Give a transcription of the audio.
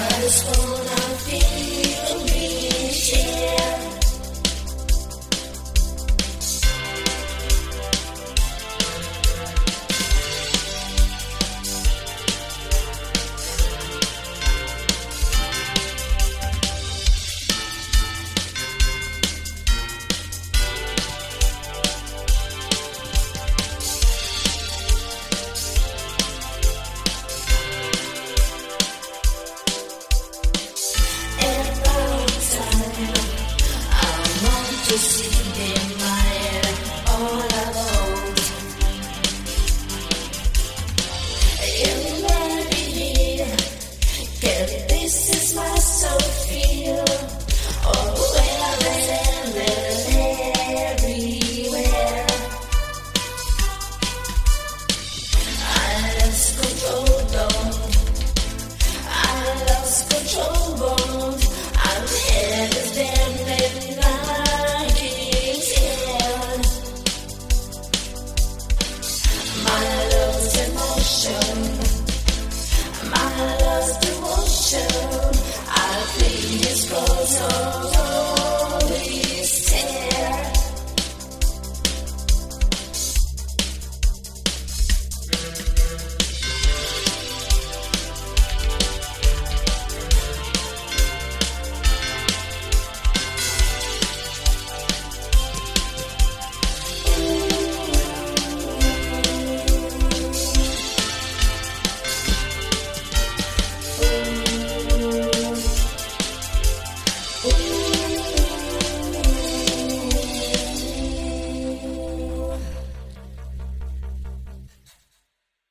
I just wanna feel. Them